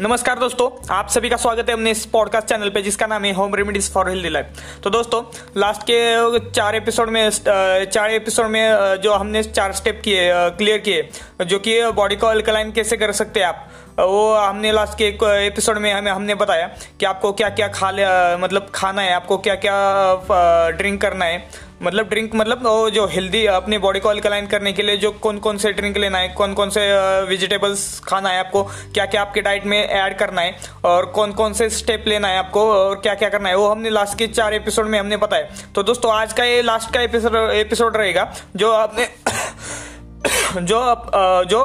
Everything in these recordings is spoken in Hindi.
नमस्कार दोस्तों, आप सभी का स्वागत है अपने इस पॉडकास्ट चैनल पे जिसका नाम है home remedies for healthy life तो दोस्तों लास्ट के, चार एपिसोड में चार एपिसोड में जो हमने चार स्टेप किए क्लियर किए जो कि बॉडी को अल्कलाइन कैसे कर सकते हैं आप? वो हमने लास्ट के एक एपिसोड में हमें, हमने बताया कि आपको क्या क्या खा ले मतलब खाना है, आपको क्या क्या ड्रिंक करना है। मतलब ड्रिंक मतलब वो जो हेल्दी अपनी बॉडी को अल्कलाइन करने के लिए जो कौन कौन से ड्रिंक लेना है कौन कौन से वेजिटेबल्स खाना है आपको क्या क्या आपके डाइट में ऐड करना है, और कौन कौन से स्टेप लेना है आपको, और क्या क्या करना है, वो हमने लास्ट के चार एपिसोड में हमने बताया। तो दोस्तों, आज का ये लास्ट का एपिसोड एपिसोड रहेगा, जो आपने जो जो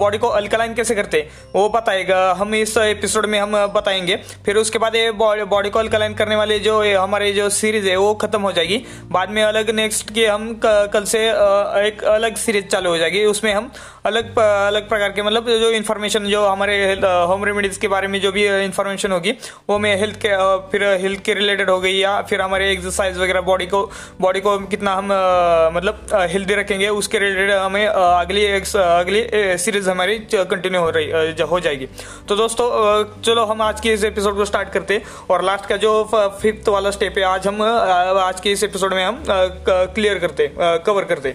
बॉडी को अल्कलाइन कैसे करते वो बताएगा। हम इस एपिसोड में हम बताएँगे। फिर उसके बाद ये बॉडी को अल्कलाइन करने वाले जो हमारे जो सीरीज़ है, वो खत्म हो जाएगी। बाद में अलग नेक्स्ट के हम कल से एक अलग सीरीज़ चालू हो जाएगी। उसमें हम अलग अलग प्रकार के मतलब जो इन्फॉर्मेशन जो हमारे होम रेमेडीज के बारे में जो भी इन्फॉर्मेशन होगी, वो मैं हेल्थ के फिर हेल्थ के रिलेटेड हो गई या फिर हमारे एक्सरसाइज वगैरह बॉडी को बॉडी को कितना हम मतलब हेल्दी रखेंगे, उसके रिलेटेड हमें अगली अगली एक अगली सीरीज़ हमारी कंटिन्यू हो रही हो जाएगी। तो दोस्तों चलो हम आज के इस एपिसोड को स्टार्ट करते हैं और लास्ट का जो फिफ्थ वाला स्टेप है, आज हम आज के इस एपिसोड में हम क्लियर करते कवर करते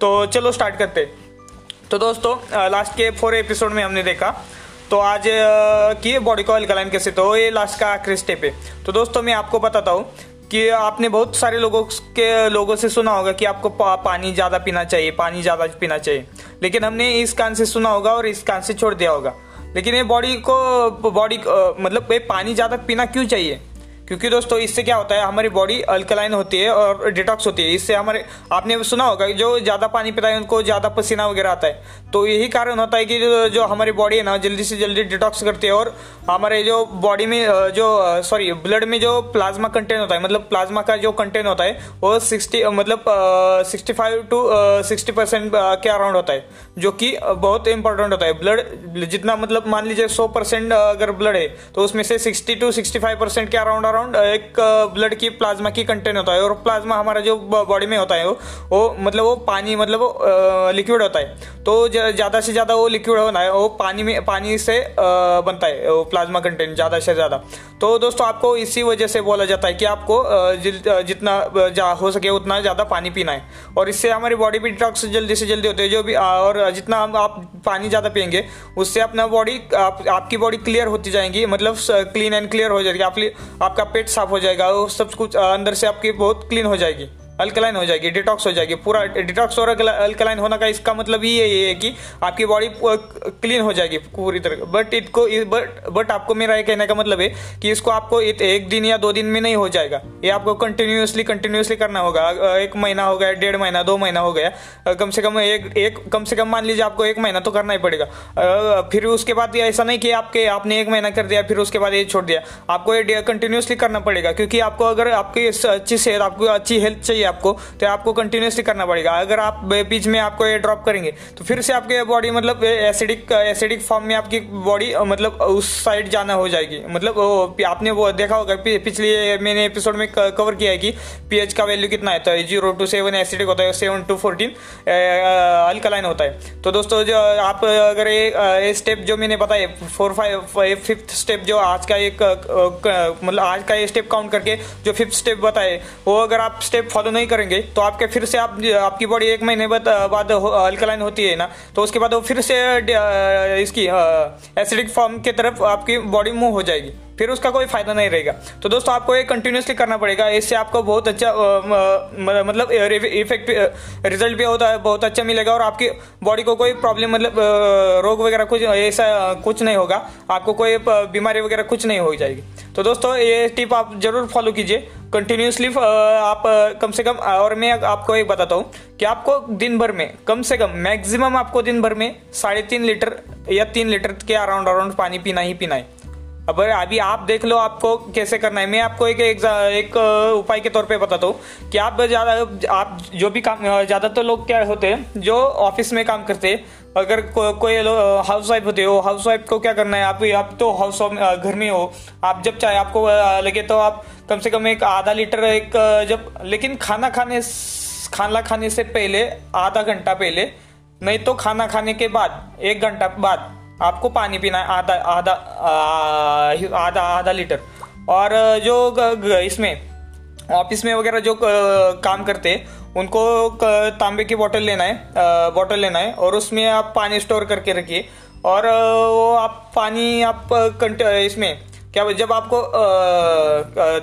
तो चलो स्टार्ट करते तो दोस्तों लास्ट के फोर एपिसोड में हमने देखा। तो आज की बॉडी को अल्कलाइन कैसे तो ये लास्ट का आखिरी स्टेप है। तो दोस्तों, मैं आपको बताता हूँ। कि आपने बहुत सारे लोगों के लोगों से सुना होगा कि आपको पानी ज़्यादा पीना चाहिए, पानी ज़्यादा पीना चाहिए। लेकिन हमने इस कान से सुना होगा और इस कान से छोड़ दिया होगा। लेकिन ये बॉडी को बॉडी मतलब ये पानी ज़्यादा पीना क्यों चाहिए? क्योंकि दोस्तों इससे क्या होता है हमारी बॉडी अल्कलाइन होती है और डिटॉक्स होती है। इससे हमारे आपने सुना होगा जो ज़्यादा पानी पीता है उनको ज़्यादा पसीना वगैरह आता है। तो यही कारण होता है कि जो, जो हमारी बॉडी है ना जल्दी से जल्दी डिटॉक्स करती है और हमारे जो बॉडी में जो सॉरी ब्लड में जो प्लाज्मा कंटेंट होता है मतलब प्लाज्मा का जो कंटेंट होता है वो सिक्सटी मतलब sixty five to sixty percent के अराउंड होता है जो कि बहुत इंपॉर्टेंट होता है। ब्लड जितना मतलब मान लीजिए सौ परसेंट अगर ब्लड है तो उसमें से sixty to sixty five percent के अराउंड अराउंड एक ब्लड की प्लाज्मा की कंटेंट होता है और प्लाज्मा हमारा जो बॉडी में होता है वो मतलब वो पानी मतलब वो लिक्विड होता है। तो ज़्यादा से ज़्यादा वो लिक्विड होना है वो पानी में पानी से बनता है वो प्लाज्मा कंटेंट ज़्यादा से ज़्यादा। तो दोस्तों आपको इसी वजह से बोला जाता है कि आपको जितना जा हो सके उतना ज़्यादा पानी पीना है। और इससे हमारी बॉडी भी डिटॉक्स जल्दी से जल्दी होते हैं जो भी और जितना हम आप पानी ज़्यादा पियेंगे उससे अपना बॉडी आप, आपकी बॉडी क्लियर होती जाएगी मतलब क्लीन एंड क्लियर हो जाएगी। आप, आपका पेट साफ़ हो जाएगा और सब कुछ अंदर से आपकी बहुत क्लीन हो जाएगी। अल्कलाइन हो जाएगी डिटॉक्स हो जाएगी, पूरा डिटॉक्स और अल्कलाइन होना का इसका मतलब ये है कि आपकी बॉडी क्लीन हो जाएगी पूरी तरह। बट इनको बट बट आपको मेरा ये कहने का मतलब है कि इसको आपको एक दिन या दो दिन में नहीं हो जाएगा। ये आपको कंटिन्यूसली कंटिन्यूसली करना होगा। एक महीना हो गया, डेढ़ महीना, दो महीना हो गया कम से कम एक एक, कम से कम मान लीजिए आपको एक महीना तो करना ही पड़ेगा। फिर उसके बाद ऐसा नहीं कि आपके, आपने एक महीना कर दिया, फिर उसके बाद ये छोड़ दिया। आपको ये कंटिन्यूसली करना पड़ेगा, क्योंकि आपको अगर आपकी अच्छी सेहत, आपको अच्छी हेल्थ चाहिए आपको तो आपको कंटिन्यूसली करना पड़ेगा। अगर आप बीच में आपको ये ड्रॉप करेंगे तो फिर से आपके बॉडी मतलब एसिडिक एसिडिक फॉर्म में आपकी बॉडी मतलब उस साइड जाना हो जाएगी। मतलब आपने वो देखा होगा पिछले मैंने एपिसोड में कवर किया है कि पीएच का वैल्यू कितना है तो ज़ीरो टू सेवन एसिडिक होता है सेवन टू फोर्टीन अल्कलाइन होता है। तो दोस्तों, जो आप अगर ये स्टेप जो मैंने बताया फोर फाइव फिफ्थ स्टेप जो आज का एक मतलब आज का ये स्टेप काउंट करके, जो फिफ्थ स्टेप बताए, वो अगर आप स्टेप फॉलो नहीं करेंगे तो आपके फिर से आप, आपकी बॉडी एक महीने बाद अल्कलाइन होती है ना? तो उसके बाद वो फिर से इसकी एसिडिक फॉर्म की तरफ़ आपकी बॉडी मूव हो जाएगी। फिर उसका कोई फ़ायदा नहीं रहेगा। तो दोस्तों, आपको ये कंटिन्यूसली करना पड़ेगा। इससे आपको बहुत अच्छा मतलब इफ़ेक्ट रिज़ल्ट भी होता है, बहुत अच्छा मिलेगा और आपकी बॉडी को कोई प्रॉब्लम मतलब रोग वगैरह कुछ, ऐसा कुछ नहीं होगा। आपको कोई बीमारी वगैरह कुछ नहीं हो जाएगी। तो दोस्तों, ये टिप आप ज़रूर फॉलो कीजिए। कंटिन्यूसली आप कम से कम, और मैं आपको एक बताता हूँ कि आपको दिन भर में, कम से कम मैक्सिमम आपको दिन भर में साढ़े तीन लीटर या तीन लीटर के अराउंड अराउंड पानी पीना ही पीना है। अब अभी आप देख लो आपको कैसे करना है। मैं आपको एक एक, एक उपाय के तौर पे बताता हूँ कि आप ज़्यादा आप जो भी काम ज़्यादातर तो लोग क्या होते हैं जो ऑफ़िस में काम करते हैं अगर को, कोई हाउस वाइफ होते हो हाउस वाइफ को क्या करना है आप आप तो हाउस घर में हो आप जब चाहे आपको लगे तो आप कम से कम एक आधा लीटर एक जब लेकिन खाना खाने खाना खाने से पहले आधा घंटा पहले नहीं तो खाना खाने के बाद एक घंटा बाद आपको पानी पीना है, आधा आधा आधा आधा लीटर। और, जो इसमें, ऑफ़िस में वगैरह जो काम करते हैं उनको तांबे की बोतल लेना है बोतल लेना है, और उसमें आप पानी स्टोर करके रखिए। और वो आप पानी, आप इसमें, क्या जब आपको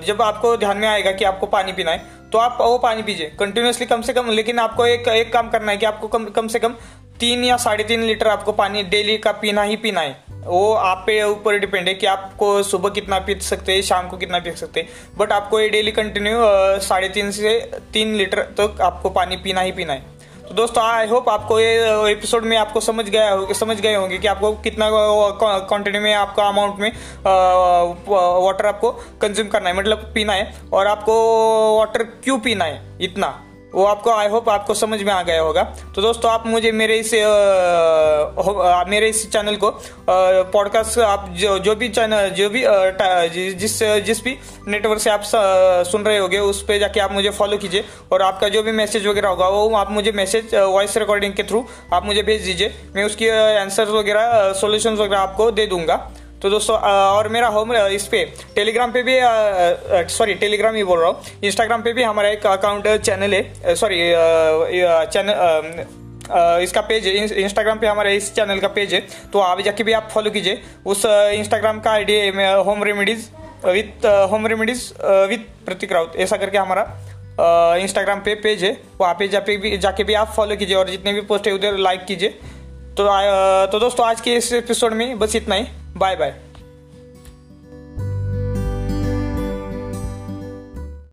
जब आपको ध्यान में आएगा कि आपको पानी पीना है तो आप वो पानी पीजिए कंटिन्यूसली कम से कम, लेकिन आपको एक एक काम करना है कि आपको कम कम से कम तीन या साढ़े तीन लीटर आपको पानी डेली का पीना ही पीना है। वो आप पे ऊपर डिपेंड है कि आपको सुबह कितना पी सकते हैं, शाम को कितना पी सकते हैं। बट आपको ये डेली कंटिन्यू साढ़े तीन से तीन लीटर तक तो आपको पानी पीना ही पीना है। तो दोस्तों आई होप आपको ये एपिसोड में आपको समझ गया समझ गए होंगे कि आपको कितना क्वांटिटी में आपका अमाउंट में वाटर आपको कंज्यूम करना है। मतलब पीना है और आपको वाटर क्यों पीना है? इतना। वो आपको आई होप आपको समझ में आ गया होगा। तो दोस्तों आप मुझे मेरे इस आ, मेरे इस चैनल को पॉडकास्ट आप जो जो भी चैनल जो भी आ, जिस जिस भी नेटवर्क से आप सुन रहे होगे उस पर जाके आप मुझे फॉलो कीजिए। और आपका जो भी मैसेज वगैरह होगा वो आप मुझे मैसेज वॉइस रिकॉर्डिंग के थ्रू आप मुझे भेज दीजिए। मैं उसकी आंसर वगैरह सोल्यूशन वगैरह आपको दे दूँगा। तो दोस्तों और मेरा होम इस पे टेलीग्राम पे भी सॉरी टेलीग्राम ही बोल रहा हूँ। इंस्टाग्राम पे भी हमारा एक अकाउंट चैनल है। सॉरी चैनल इसका पेज है। इंस्टाग्राम पे हमारे इस चैनल का पेज है। तो आप जाके भी आप फॉलो कीजिए। उस इंस्टाग्राम का आईडी है home remedies with home remedies with Prateek Raut ऐसा करके हमारा इंस्टाग्राम पे पेज है। वहाँ पे जाके भी जाके भी आप फॉलो कीजिए और जितने भी पोस्ट है उधर लाइक कीजिए। तो तो दोस्तों, आज के इस एपिसोड में बस इतना ही। Bye bye.